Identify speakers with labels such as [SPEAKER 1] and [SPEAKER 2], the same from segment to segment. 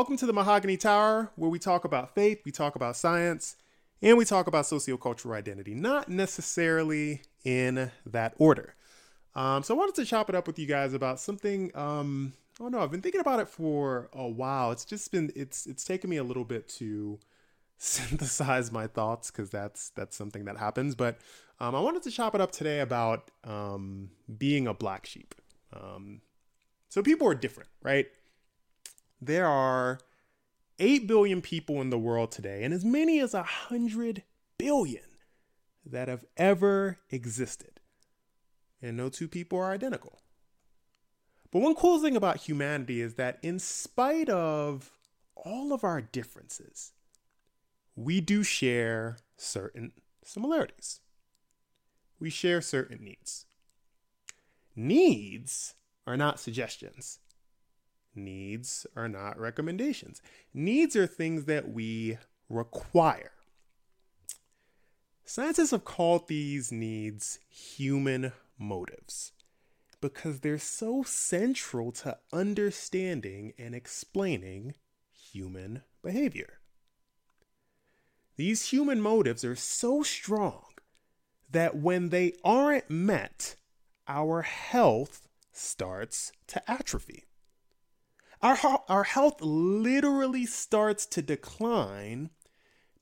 [SPEAKER 1] Welcome to the Mahogany Tower, where we talk about faith, we talk about science, and we talk about sociocultural identity, not necessarily in that order. Um, so I wanted to chop it up with you guys about something. Um, I don't know. I've been thinking about it for a while. It's just been it's it's taken me a little bit to synthesize my thoughts because that's that's something that happens. But um, I wanted to chop it up today about um, being a black sheep. Um, so people are different, right? There are 8 billion people in the world today, and as many as 100 billion that have ever existed. And no two people are identical. But one cool thing about humanity is that, in spite of all of our differences, we do share certain similarities. We share certain needs. Needs are not suggestions. Needs are not recommendations. Needs are things that we require. Scientists have called these needs human motives because they're so central to understanding and explaining human behavior. These human motives are so strong that when they aren't met, our health starts to atrophy. Our, our health literally starts to decline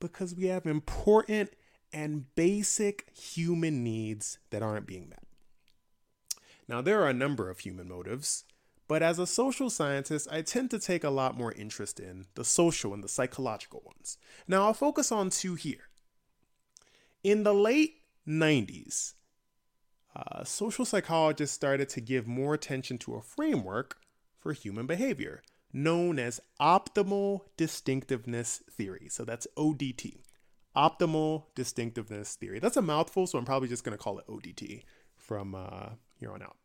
[SPEAKER 1] because we have important and basic human needs that aren't being met. Now, there are a number of human motives, but as a social scientist, I tend to take a lot more interest in the social and the psychological ones. Now, I'll focus on two here. In the late 90s, uh, social psychologists started to give more attention to a framework for human behavior known as optimal distinctiveness theory. So that's ODT, optimal distinctiveness theory. That's a mouthful, so I'm probably just going to call it ODT from uh, here on out.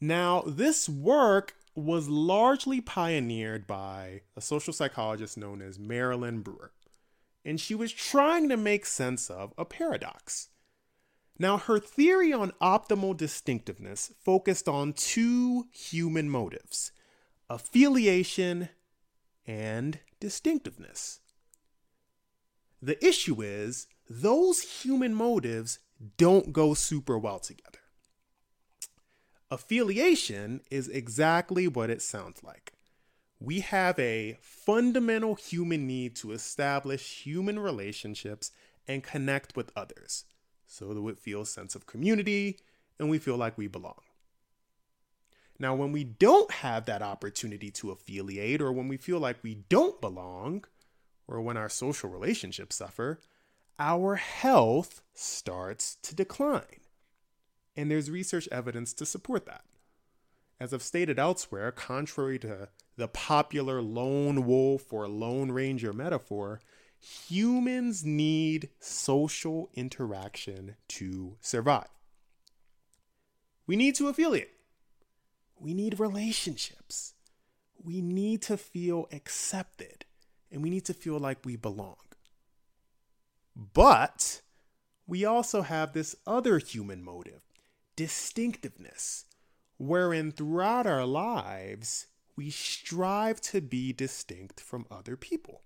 [SPEAKER 1] Now, this work was largely pioneered by a social psychologist known as Marilynn Brewer, and she was trying to make sense of a paradox. Now, her theory on optimal distinctiveness focused on two human motives affiliation and distinctiveness. The issue is, those human motives don't go super well together. Affiliation is exactly what it sounds like. We have a fundamental human need to establish human relationships and connect with others so that we feel a sense of community and we feel like we belong. Now, when we don't have that opportunity to affiliate, or when we feel like we don't belong, or when our social relationships suffer, our health starts to decline. And there's research evidence to support that. As I've stated elsewhere, contrary to the popular lone wolf or lone ranger metaphor, humans need social interaction to survive. We need to affiliate. We need relationships. We need to feel accepted and we need to feel like we belong. But we also have this other human motive, distinctiveness, wherein throughout our lives, we strive to be distinct from other people.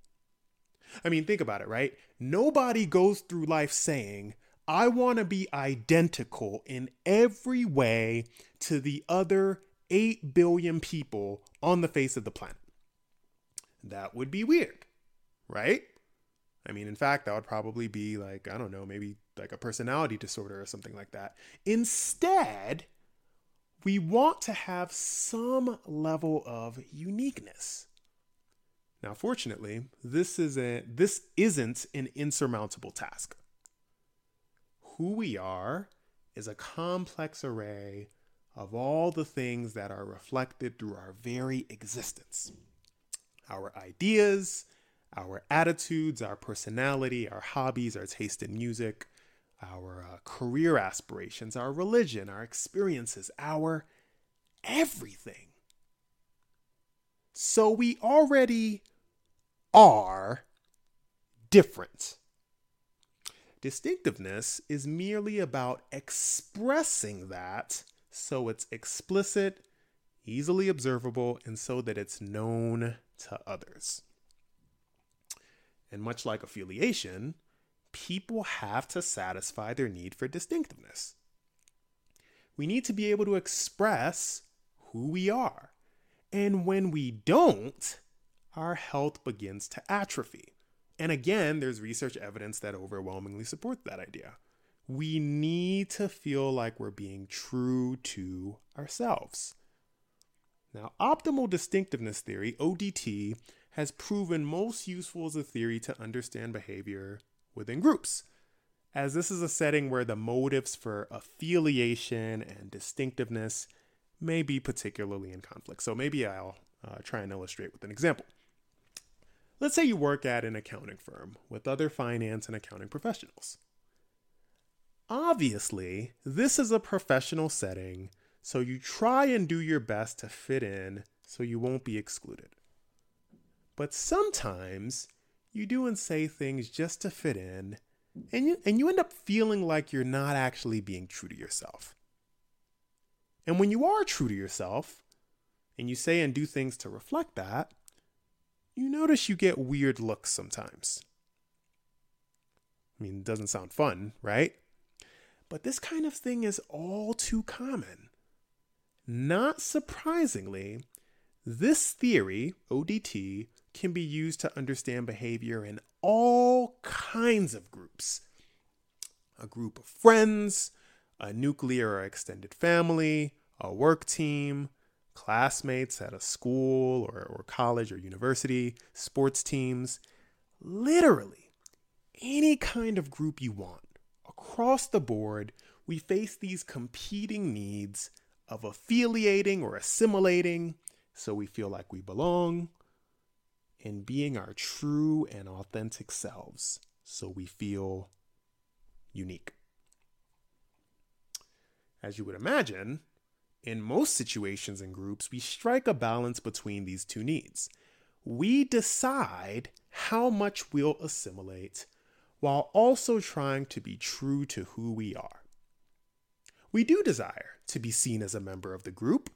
[SPEAKER 1] I mean, think about it, right? Nobody goes through life saying, I want to be identical in every way to the other 8 billion people on the face of the planet. That would be weird, right? I mean, in fact, that would probably be like, I don't know, maybe like a personality disorder or something like that. Instead, we want to have some level of uniqueness. Now, fortunately, this is a, this isn't an insurmountable task. Who we are is a complex array of all the things that are reflected through our very existence. Our ideas, our attitudes, our personality, our hobbies, our taste in music, our uh, career aspirations, our religion, our experiences, our everything. So we already are different. Distinctiveness is merely about expressing that so it's explicit, easily observable, and so that it's known to others. And much like affiliation, people have to satisfy their need for distinctiveness. We need to be able to express who we are. And when we don't, our health begins to atrophy. And again, there's research evidence that overwhelmingly supports that idea. We need to feel like we're being true to ourselves. Now, optimal distinctiveness theory, ODT, has proven most useful as a theory to understand behavior within groups, as this is a setting where the motives for affiliation and distinctiveness may be particularly in conflict. So maybe I'll uh, try and illustrate with an example. Let's say you work at an accounting firm with other finance and accounting professionals. Obviously, this is a professional setting, so you try and do your best to fit in so you won't be excluded. But sometimes you do and say things just to fit in, and you, and you end up feeling like you're not actually being true to yourself. And when you are true to yourself, and you say and do things to reflect that, you notice you get weird looks sometimes. I mean, it doesn't sound fun, right? But this kind of thing is all too common. Not surprisingly, this theory, ODT, can be used to understand behavior in all kinds of groups a group of friends, a nuclear or extended family, a work team, classmates at a school or, or college or university, sports teams, literally any kind of group you want. Across the board, we face these competing needs of affiliating or assimilating so we feel like we belong, and being our true and authentic selves so we feel unique. As you would imagine, in most situations and groups, we strike a balance between these two needs. We decide how much we'll assimilate while also trying to be true to who we are. We do desire to be seen as a member of the group,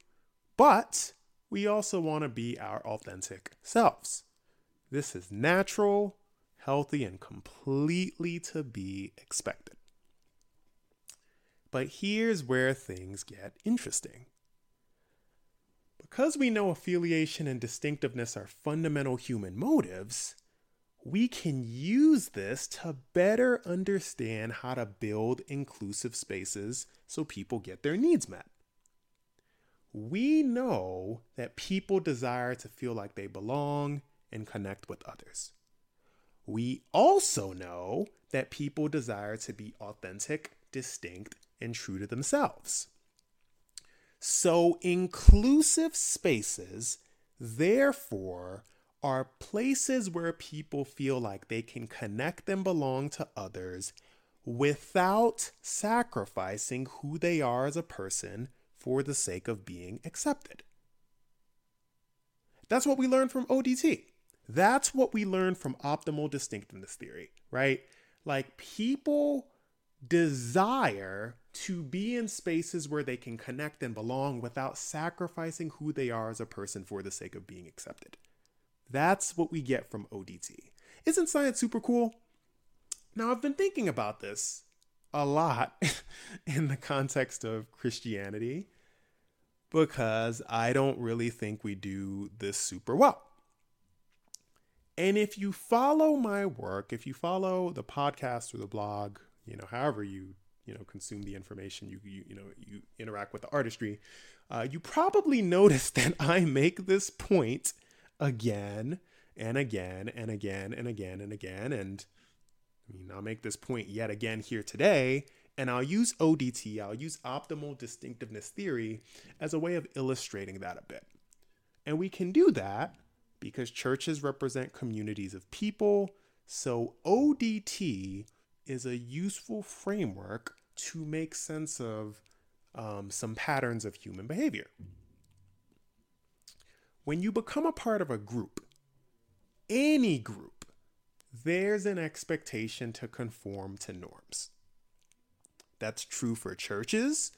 [SPEAKER 1] but we also want to be our authentic selves. This is natural, healthy, and completely to be expected. But here's where things get interesting. Because we know affiliation and distinctiveness are fundamental human motives, we can use this to better understand how to build inclusive spaces so people get their needs met. We know that people desire to feel like they belong and connect with others. We also know that people desire to be authentic, distinct, and true to themselves. So, inclusive spaces, therefore, are places where people feel like they can connect and belong to others without sacrificing who they are as a person for the sake of being accepted. That's what we learned from ODT. That's what we learned from optimal distinctiveness theory, right? Like people desire to be in spaces where they can connect and belong without sacrificing who they are as a person for the sake of being accepted. That's what we get from ODT. Isn't science super cool? Now, I've been thinking about this a lot in the context of Christianity because I don't really think we do this super well. And if you follow my work, if you follow the podcast or the blog, you know, however you you know consume the information, you you you know you interact with the artistry, uh, you probably notice that I make this point again and again and again and again and again, and I mean I'll make this point yet again here today, and I'll use ODT, I'll use optimal distinctiveness theory as a way of illustrating that a bit, and we can do that because churches represent communities of people. So ODT is a useful framework to make sense of um, some patterns of human behavior. When you become a part of a group, any group, there's an expectation to conform to norms. That's true for churches,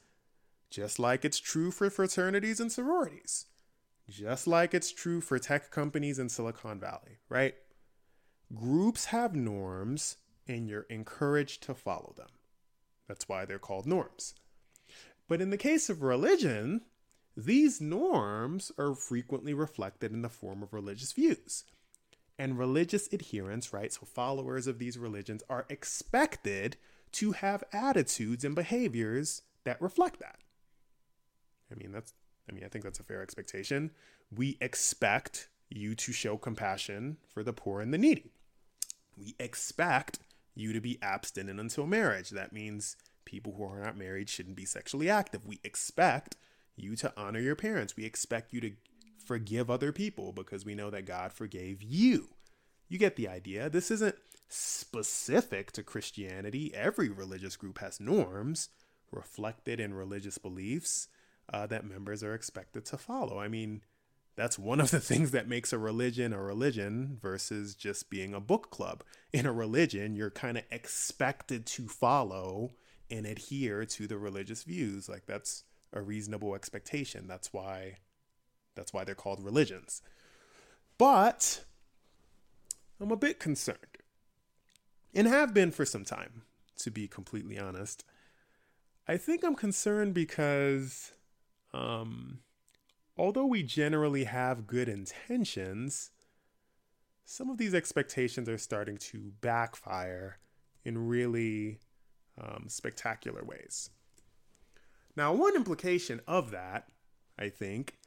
[SPEAKER 1] just like it's true for fraternities and sororities, just like it's true for tech companies in Silicon Valley, right? Groups have norms and you're encouraged to follow them. That's why they're called norms. But in the case of religion, these norms are frequently reflected in the form of religious views. And religious adherents, right, so followers of these religions, are expected to have attitudes and behaviors that reflect that. I mean, that's, I mean, I think that's a fair expectation. We expect you to show compassion for the poor and the needy. We expect you to be abstinent until marriage. That means people who are not married shouldn't be sexually active. We expect you to honor your parents. We expect you to forgive other people because we know that God forgave you. You get the idea. This isn't specific to Christianity. Every religious group has norms reflected in religious beliefs uh, that members are expected to follow. I mean, that's one of the things that makes a religion a religion versus just being a book club. In a religion, you're kind of expected to follow and adhere to the religious views. Like that's a reasonable expectation. That's why that's why they're called religions. But I'm a bit concerned. And have been for some time, to be completely honest. I think I'm concerned because um although we generally have good intentions, some of these expectations are starting to backfire in really um, spectacular ways. Now, one implication of that, I think,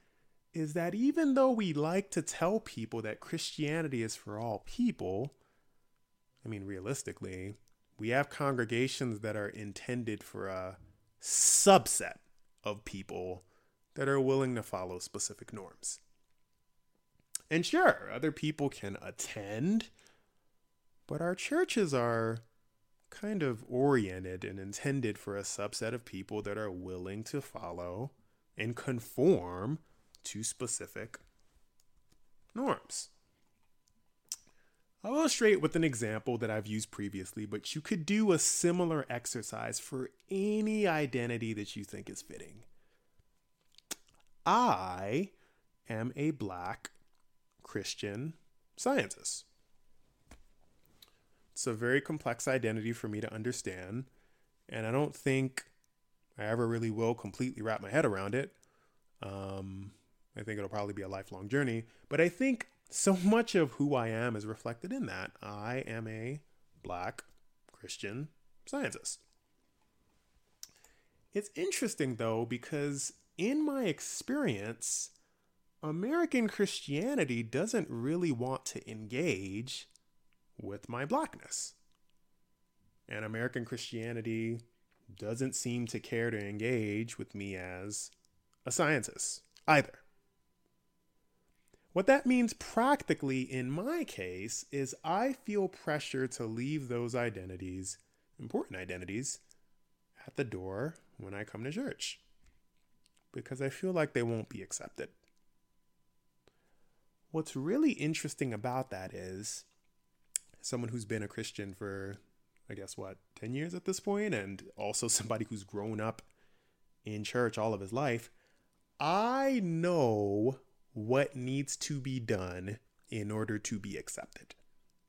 [SPEAKER 1] is that even though we like to tell people that Christianity is for all people, I mean, realistically, we have congregations that are intended for a subset of people that are willing to follow specific norms. And sure, other people can attend, but our churches are kind of oriented and intended for a subset of people that are willing to follow and conform to specific norms. I'll illustrate with an example that I've used previously, but you could do a similar exercise for any identity that you think is fitting. I am a black Christian scientist. It's a very complex identity for me to understand, and I don't think I ever really will completely wrap my head around it. Um, I think it'll probably be a lifelong journey, but I think so much of who I am is reflected in that. I am a black Christian scientist. It's interesting though, because in my experience, American Christianity doesn't really want to engage with my blackness. And American Christianity doesn't seem to care to engage with me as a scientist either. What that means practically in my case is I feel pressure to leave those identities, important identities, at the door when I come to church because I feel like they won't be accepted. What's really interesting about that is someone who's been a Christian for, I guess, what, 10 years at this point, and also somebody who's grown up in church all of his life, I know what needs to be done in order to be accepted.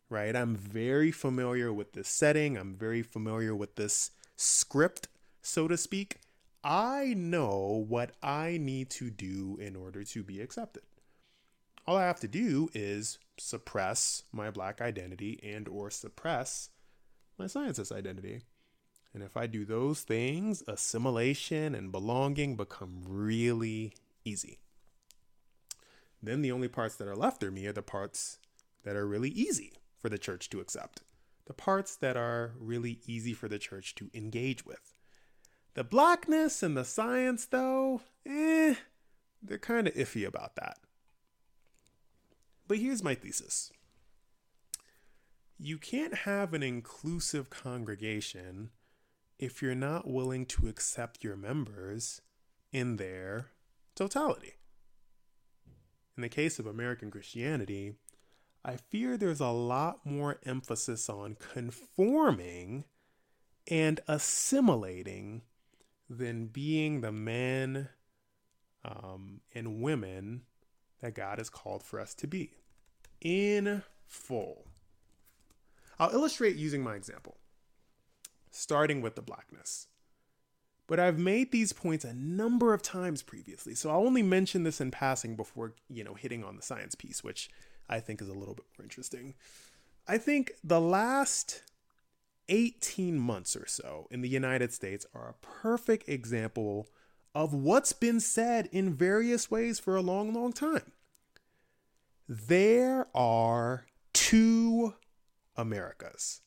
[SPEAKER 1] Right? I'm very familiar with this setting, I'm very familiar with this script, so to speak. I know what I need to do in order to be accepted. All I have to do is suppress my black identity and or suppress my scientist identity. And if I do those things, assimilation and belonging become really easy. Then the only parts that are left of me are the parts that are really easy for the church to accept. The parts that are really easy for the church to engage with. The blackness and the science, though, eh, they're kind of iffy about that. But here's my thesis you can't have an inclusive congregation if you're not willing to accept your members in their totality. In the case of American Christianity, I fear there's a lot more emphasis on conforming and assimilating than being the men um, and women that God has called for us to be in full. I'll illustrate using my example, starting with the blackness. But I've made these points a number of times previously, so I'll only mention this in passing before, you know, hitting on the science piece, which I think is a little bit more interesting. I think the last 18 months or so in the United States are a perfect example of what's been said in various ways for a long, long time. There are two Americas.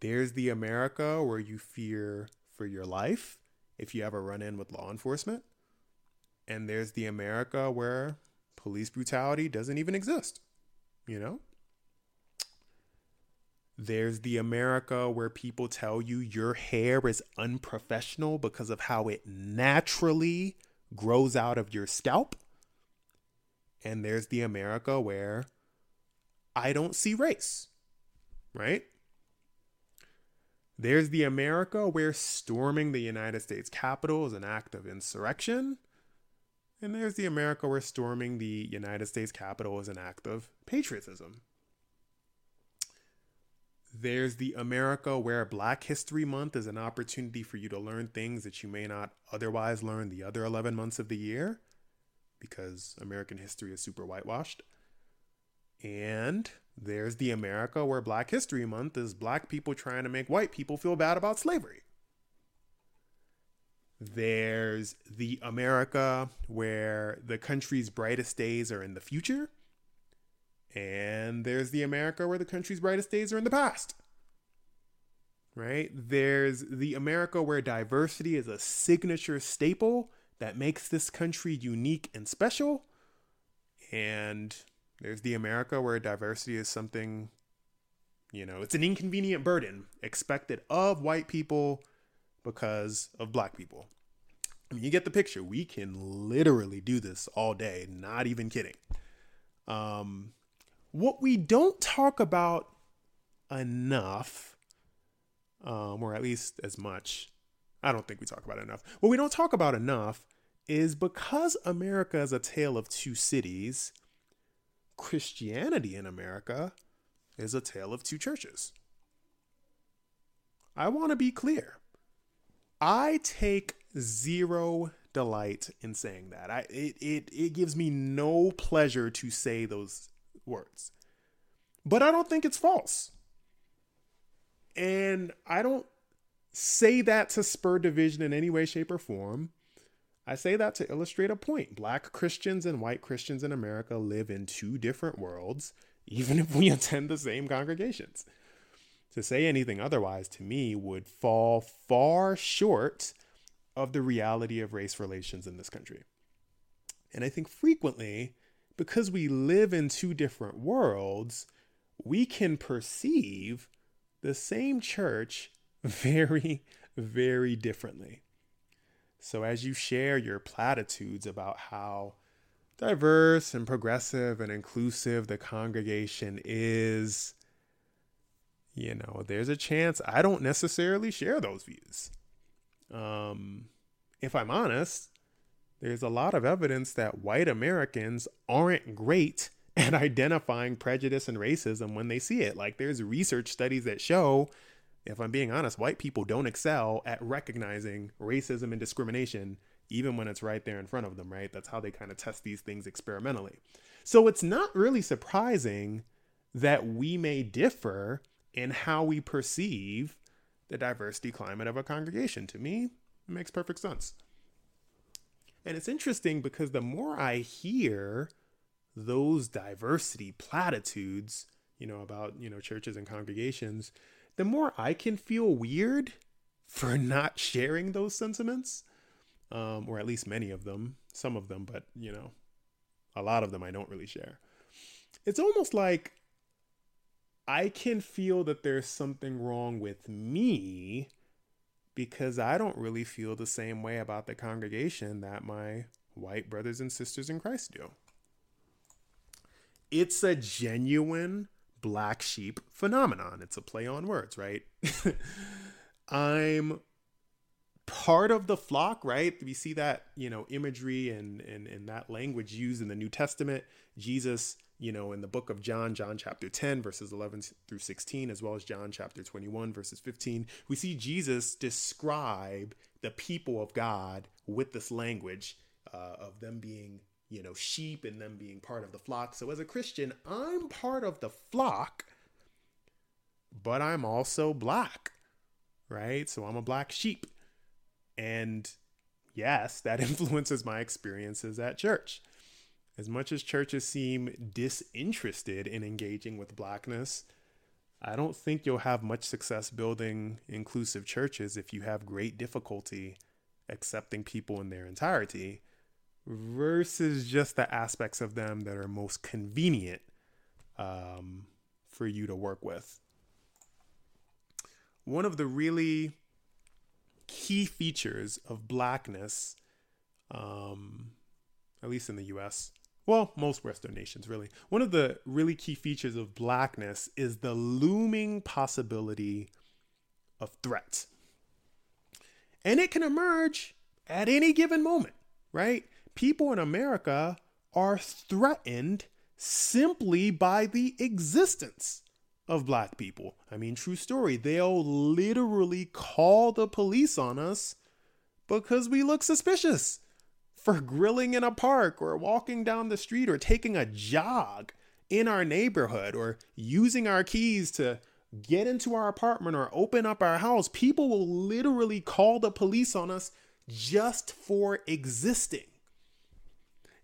[SPEAKER 1] There's the America where you fear for your life if you ever run in with law enforcement. And there's the America where police brutality doesn't even exist, you know? There's the America where people tell you your hair is unprofessional because of how it naturally grows out of your scalp. And there's the America where I don't see race, right? There's the America where storming the United States Capitol is an act of insurrection. And there's the America where storming the United States Capitol is an act of patriotism. There's the America where Black History Month is an opportunity for you to learn things that you may not otherwise learn the other 11 months of the year because American history is super whitewashed. And there's the America where Black History Month is black people trying to make white people feel bad about slavery. There's the America where the country's brightest days are in the future and there's the America where the country's brightest days are in the past. Right? There's the America where diversity is a signature staple that makes this country unique and special. And there's the America where diversity is something, you know, it's an inconvenient burden expected of white people because of black people. I mean, you get the picture. We can literally do this all day, not even kidding. Um, what we don't talk about enough, um, or at least as much, I don't think we talk about enough. What we don't talk about enough is because America is a tale of two cities, Christianity in America is a tale of two churches. I want to be clear. I take zero delight in saying that. I it, it it gives me no pleasure to say those words. But I don't think it's false. And I don't say that to spur division in any way, shape, or form. I say that to illustrate a point. Black Christians and white Christians in America live in two different worlds, even if we attend the same congregations. To say anything otherwise to me would fall far short of the reality of race relations in this country. And I think frequently because we live in two different worlds, we can perceive the same church very, very differently. So, as you share your platitudes about how diverse and progressive and inclusive the congregation is, you know, there's a chance I don't necessarily share those views. Um, if I'm honest, there's a lot of evidence that white Americans aren't great at identifying prejudice and racism when they see it. Like there's research studies that show, if I'm being honest, white people don't excel at recognizing racism and discrimination even when it's right there in front of them, right? That's how they kind of test these things experimentally. So it's not really surprising that we may differ in how we perceive the diversity climate of a congregation. To me, it makes perfect sense. And it's interesting because the more I hear those diversity platitudes, you know, about, you know, churches and congregations, the more I can feel weird for not sharing those sentiments, um, or at least many of them, some of them, but, you know, a lot of them I don't really share. It's almost like I can feel that there's something wrong with me because I don't really feel the same way about the congregation that my white brothers and sisters in Christ do. It's a genuine black sheep phenomenon. It's a play on words, right? I'm part of the flock, right? We see that, you know, imagery and, and, and that language used in the New Testament. Jesus, you know, in the book of John, John chapter 10, verses 11 through 16, as well as John chapter 21, verses 15, we see Jesus describe the people of God with this language uh, of them being, you know, sheep and them being part of the flock. So as a Christian, I'm part of the flock, but I'm also black, right? So I'm a black sheep. And yes, that influences my experiences at church. As much as churches seem disinterested in engaging with blackness, I don't think you'll have much success building inclusive churches if you have great difficulty accepting people in their entirety versus just the aspects of them that are most convenient um, for you to work with. One of the really key features of blackness, um, at least in the US, well, most Western nations really, one of the really key features of blackness is the looming possibility of threat. And it can emerge at any given moment, right? People in America are threatened simply by the existence of black people. I mean, true story. They'll literally call the police on us because we look suspicious for grilling in a park or walking down the street or taking a jog in our neighborhood or using our keys to get into our apartment or open up our house. People will literally call the police on us just for existing.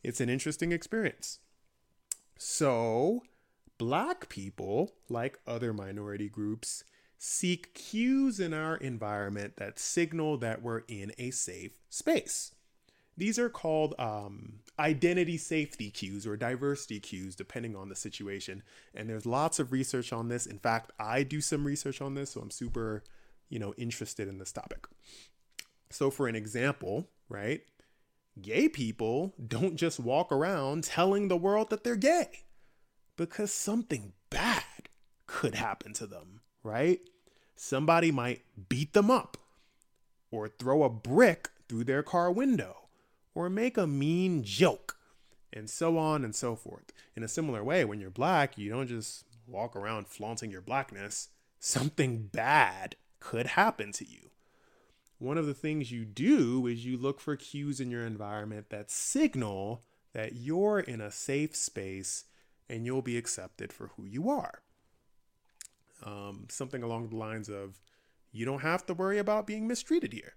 [SPEAKER 1] It's an interesting experience. So, Black people, like other minority groups, seek cues in our environment that signal that we're in a safe space. These are called um, identity safety cues or diversity cues, depending on the situation. And there's lots of research on this. In fact, I do some research on this, so I'm super, you know, interested in this topic. So, for an example, right, gay people don't just walk around telling the world that they're gay because something bad could happen to them, right? Somebody might beat them up or throw a brick through their car window or make a mean joke and so on and so forth. In a similar way, when you're black, you don't just walk around flaunting your blackness. Something bad could happen to you. One of the things you do is you look for cues in your environment that signal that you're in a safe space and you'll be accepted for who you are. Um, something along the lines of, you don't have to worry about being mistreated here.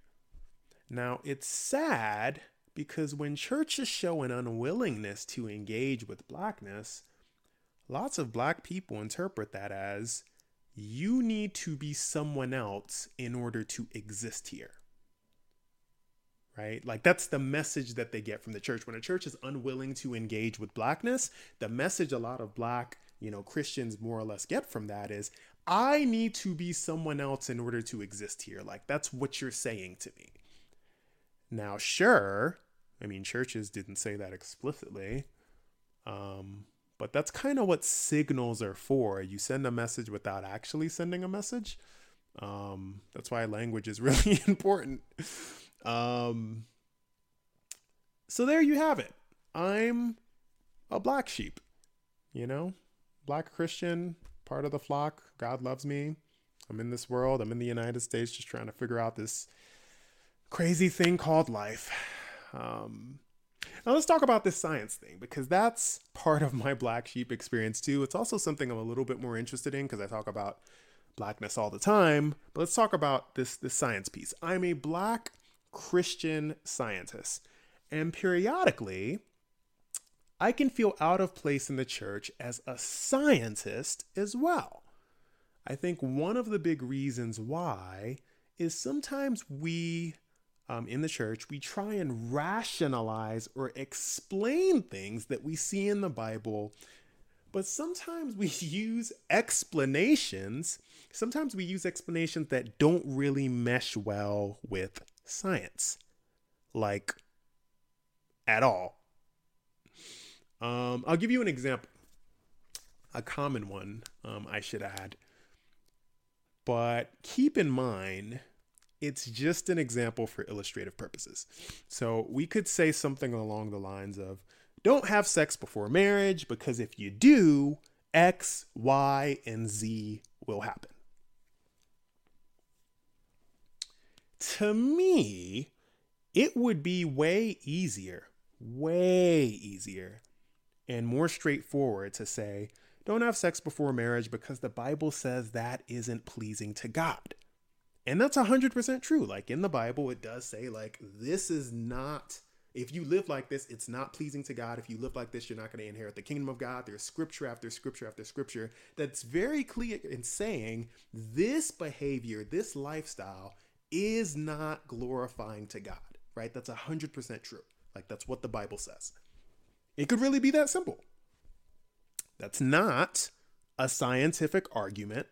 [SPEAKER 1] Now, it's sad because when churches show an unwillingness to engage with blackness, lots of black people interpret that as you need to be someone else in order to exist here right? Like that's the message that they get from the church. When a church is unwilling to engage with blackness, the message a lot of black, you know, Christians more or less get from that is I need to be someone else in order to exist here. Like that's what you're saying to me. Now, sure, I mean churches didn't say that explicitly. Um, but that's kind of what signals are for. You send a message without actually sending a message. Um, that's why language is really important. Um, so there you have it. I'm a black sheep, you know, black Christian, part of the flock. God loves me. I'm in this world. I'm in the United States just trying to figure out this crazy thing called life. Um, now let's talk about this science thing because that's part of my black sheep experience too. It's also something I'm a little bit more interested in because I talk about blackness all the time. But let's talk about this this science piece. I'm a black Christian scientist, And periodically, I can feel out of place in the church as a scientist as well. I think one of the big reasons why is sometimes we um, in the church, we try and rationalize or explain things that we see in the Bible, but sometimes we use explanations. Sometimes we use explanations that don't really mesh well with science. Like, at all. Um, I'll give you an example. A common one, um, I should add. But keep in mind, It's just an example for illustrative purposes. So we could say something along the lines of don't have sex before marriage because if you do, X, Y, and Z will happen. To me, it would be way easier, way easier, and more straightforward to say, don't have sex before marriage because the Bible says that isn't pleasing to God. And that's 100% true. Like in the Bible, it does say, like, this is not, if you live like this, it's not pleasing to God. If you live like this, you're not going to inherit the kingdom of God. There's scripture after scripture after scripture that's very clear in saying this behavior, this lifestyle is not glorifying to God, right? That's 100% true. Like, that's what the Bible says. It could really be that simple. That's not a scientific argument.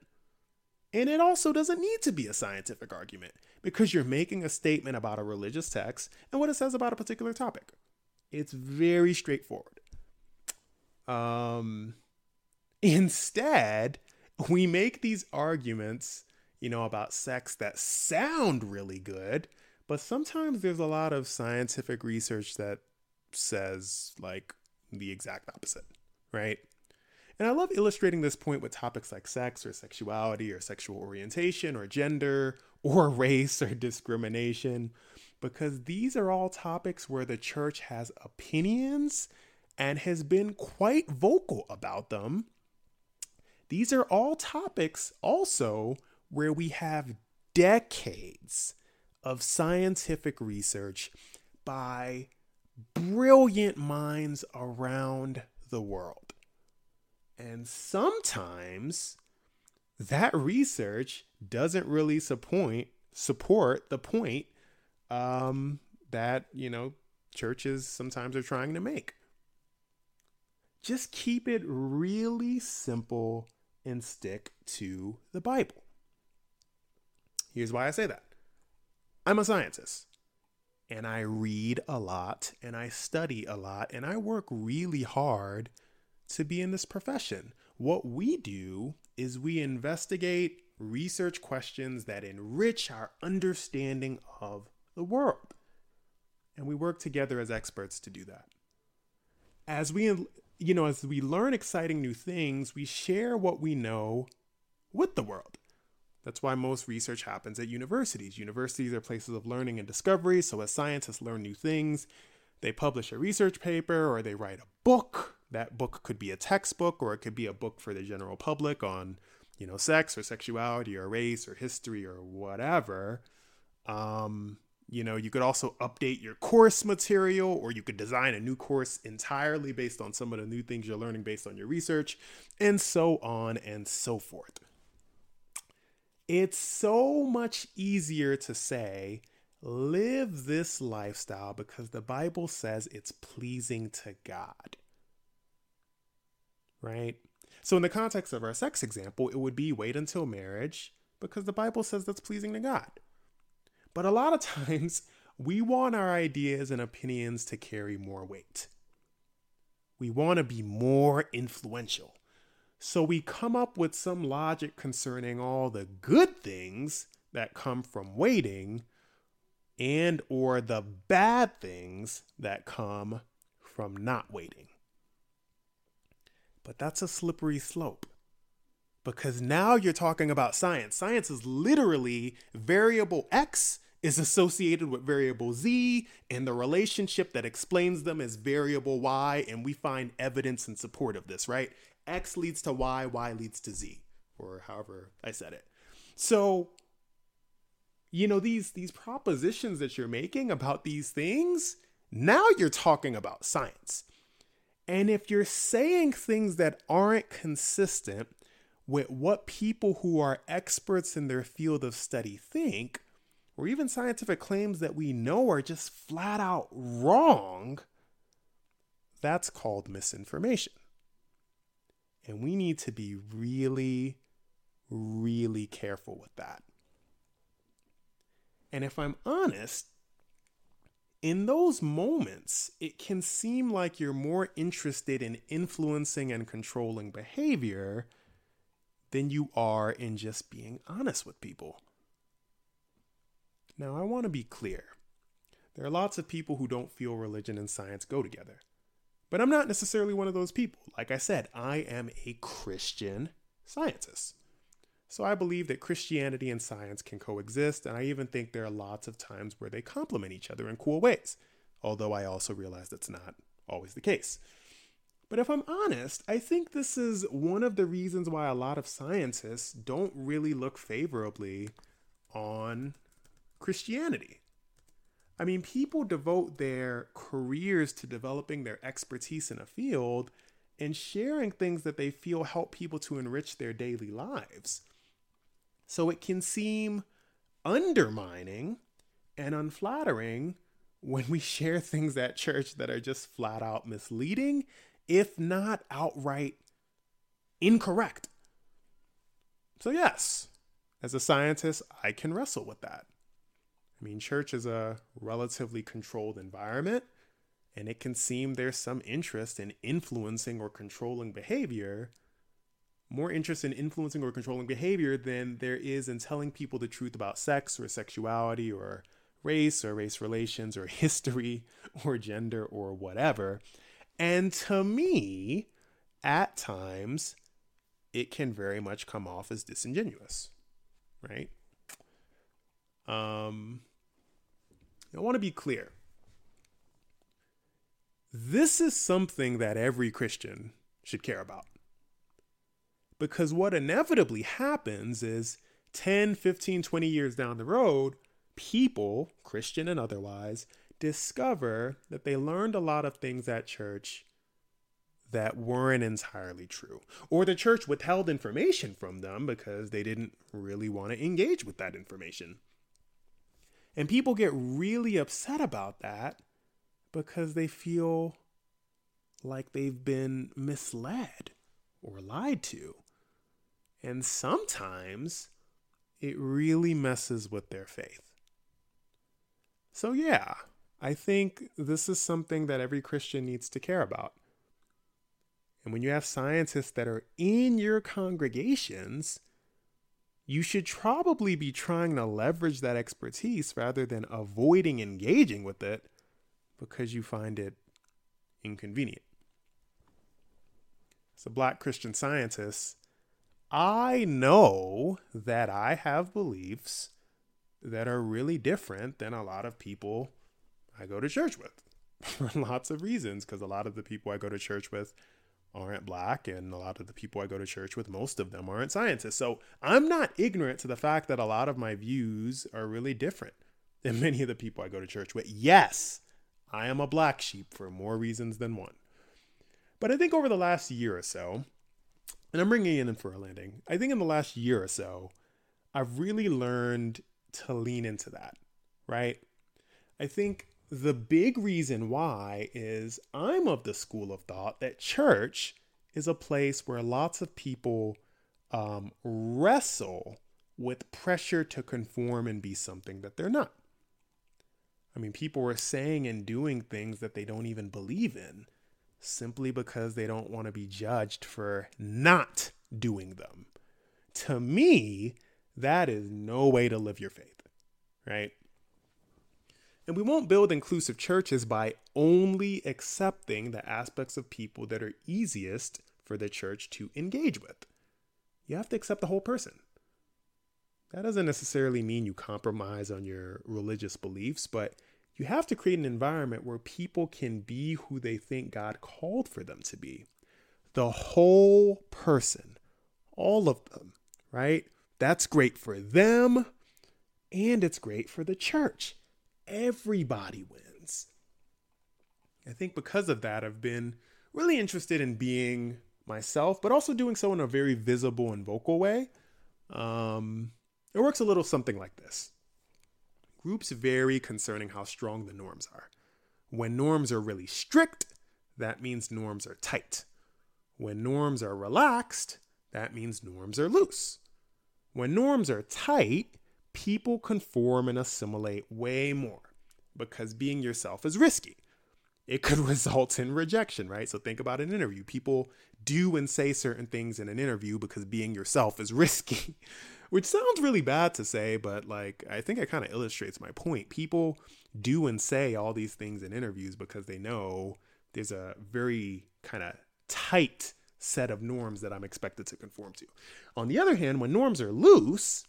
[SPEAKER 1] And it also doesn't need to be a scientific argument because you're making a statement about a religious text and what it says about a particular topic. It's very straightforward. Um, instead, we make these arguments, you know, about sex that sound really good, but sometimes there's a lot of scientific research that says like the exact opposite, right? And I love illustrating this point with topics like sex or sexuality or sexual orientation or gender or race or discrimination, because these are all topics where the church has opinions and has been quite vocal about them. These are all topics also where we have decades of scientific research by brilliant minds around the world. And sometimes that research doesn't really support support the point um, that you know churches sometimes are trying to make. Just keep it really simple and stick to the Bible. Here's why I say that. I'm a scientist and I read a lot and I study a lot and I work really hard to be in this profession. What we do is we investigate research questions that enrich our understanding of the world. And we work together as experts to do that. As we you know, as we learn exciting new things, we share what we know with the world. That's why most research happens at universities. Universities are places of learning and discovery. So, as scientists learn new things, they publish a research paper or they write a book that book could be a textbook or it could be a book for the general public on, you know, sex or sexuality or race or history or whatever. Um, you know, you could also update your course material or you could design a new course entirely based on some of the new things you're learning based on your research, and so on and so forth. It's so much easier to say, live this lifestyle because the Bible says it's pleasing to God right? So, in the context of our sex example, it would be wait until marriage because the Bible says that's pleasing to God. But a lot of times, we want our ideas and opinions to carry more weight. We want to be more influential. So we come up with some logic concerning all the good things that come from waiting and or the bad things that come from not waiting. But that's a slippery slope because now you're talking about science. Science is literally variable X is associated with variable Z, and the relationship that explains them is variable Y, and we find evidence in support of this, right? X leads to Y, Y leads to Z, or however I said it. So, you know, these these propositions that you're making about these things, now you're talking about science. And if you're saying things that aren't consistent with what people who are experts in their field of study think, or even scientific claims that we know are just flat out wrong, that's called misinformation. And we need to be really, really careful with that. And if I'm honest, in those moments, it can seem like you're more interested in influencing and controlling behavior than you are in just being honest with people. Now, I want to be clear. There are lots of people who don't feel religion and science go together. But I'm not necessarily one of those people. Like I said, I am a Christian scientist. So I believe that Christianity and science can coexist, and I even think there are lots of times where they complement each other in cool ways, although I also realize that's not always the case. But if I'm honest, I think this is one of the reasons why a lot of scientists don't really look favorably on Christianity. I mean, people devote their careers to developing their expertise in a field and sharing things that they feel help people to enrich their daily lives. So it can seem undermining and unflattering when we share things at church that are just flat out misleading, if not outright incorrect. So, yes, as a scientist, I can wrestle with that. I mean, church is a relatively controlled environment, and it can seem there's some interest in influencing or controlling behavior, more interest in influencing or controlling behavior than there is in telling people the truth about sex or sexuality or race or race relations or history or gender or whatever. And to me, at times, it can very much come off as disingenuous, right? Um, I want to be clear. This is something that every Christian should care about. Because what inevitably happens is 10, 15, 20 years down the road, people, Christian and otherwise, discover that they learned a lot of things at church that weren't entirely true. Or the church withheld information from them because they didn't really want to engage with that information. And people get really upset about that because they feel like they've been misled or lied to. And sometimes it really messes with their faith. So, yeah, I think this is something that every Christian needs to care about. And when you have scientists that are in your congregations, you should probably be trying to leverage that expertise rather than avoiding engaging with it because you find it inconvenient. As a black Christian scientist, I know that I have beliefs that are really different than a lot of people I go to church with for lots of reasons. Because a lot of the people I go to church with aren't black, and a lot of the people I go to church with, most of them aren't scientists. So I'm not ignorant to the fact that a lot of my views are really different than many of the people I go to church with. Yes, I am a black sheep for more reasons than one. But I think over the last year or so, and I'm bringing it in for a landing, I think in the last year or so, I've really learned to lean into that, right? I think the big reason why is I'm of the school of thought that church is a place where lots of people um, wrestle with pressure to conform and be something that they're not. I mean, people are saying and doing things that they don't even believe in simply because they don't want to be judged for not doing them. To me, that is no way to live your faith, right? And we won't build inclusive churches by only accepting the aspects of people that are easiest for the church to engage with. You have to accept the whole person. That doesn't necessarily mean you compromise on your religious beliefs, but you have to create an environment where people can be who they think God called for them to be. The whole person, all of them, right? That's great for them and it's great for the church everybody wins. I think because of that, I've been really interested in being myself, but also doing so in a very visible and vocal way. Um, it works a little something like this Groups vary concerning how strong the norms are. When norms are really strict, that means norms are tight. When norms are relaxed, that means norms are loose. When norms are tight, people conform and assimilate way more because being yourself is risky. It could result in rejection, right? So think about an interview. People do and say certain things in an interview because being yourself is risky, which sounds really bad to say, but like I think it kind of illustrates my point. People do and say all these things in interviews because they know there's a very kind of tight set of norms that I'm expected to conform to. On the other hand, when norms are loose,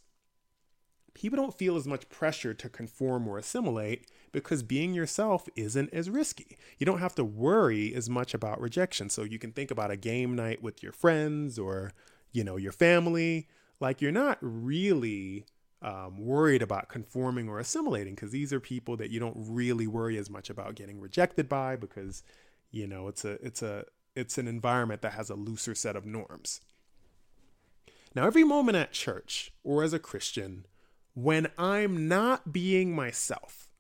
[SPEAKER 1] people don't feel as much pressure to conform or assimilate because being yourself isn't as risky. You don't have to worry as much about rejection. So you can think about a game night with your friends or, you know, your family. Like you're not really um, worried about conforming or assimilating because these are people that you don't really worry as much about getting rejected by because, you know, it's a it's a it's an environment that has a looser set of norms. Now, every moment at church or as a Christian, when I'm not being myself,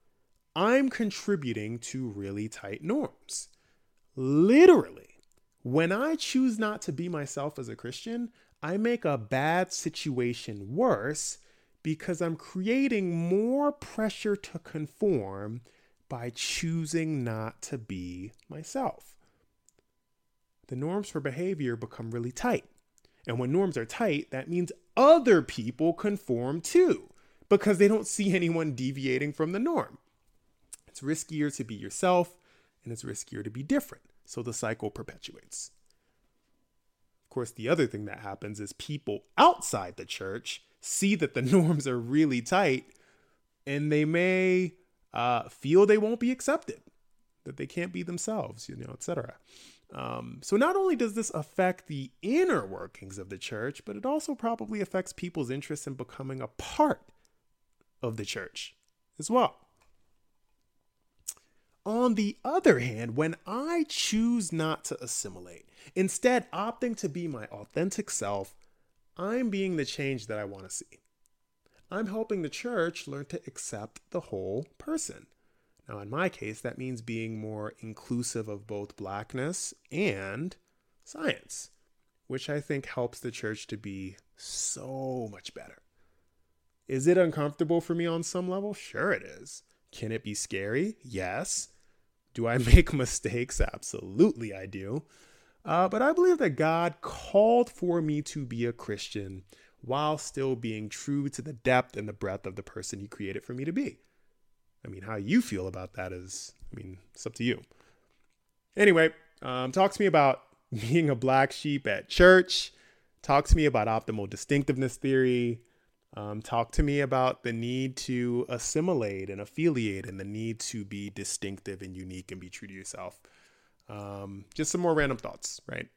[SPEAKER 1] I'm contributing to really tight norms. Literally, when I choose not to be myself as a Christian, I make a bad situation worse because I'm creating more pressure to conform by choosing not to be myself. The norms for behavior become really tight. And when norms are tight, that means other people conform too because they don't see anyone deviating from the norm. It's riskier to be yourself and it's riskier to be different. So the cycle perpetuates. Course, the other thing that happens is people outside the church see that the norms are really tight and they may uh, feel they won't be accepted, that they can't be themselves, you know, etc. Um, so not only does this affect the inner workings of the church, but it also probably affects people's interest in becoming a part of the church as well. On the other hand, when I choose not to assimilate, instead opting to be my authentic self, I'm being the change that I want to see. I'm helping the church learn to accept the whole person. Now, in my case, that means being more inclusive of both blackness and science, which I think helps the church to be so much better. Is it uncomfortable for me on some level? Sure, it is. Can it be scary? Yes. Do I make mistakes? Absolutely, I do. Uh, but I believe that God called for me to be a Christian while still being true to the depth and the breadth of the person He created for me to be. I mean, how you feel about that is, I mean, it's up to you. Anyway, um, talk to me about being a black sheep at church. Talk to me about optimal distinctiveness theory. Um, talk to me about the need to assimilate and affiliate and the need to be distinctive and unique and be true to yourself. Um, just some more random thoughts, right?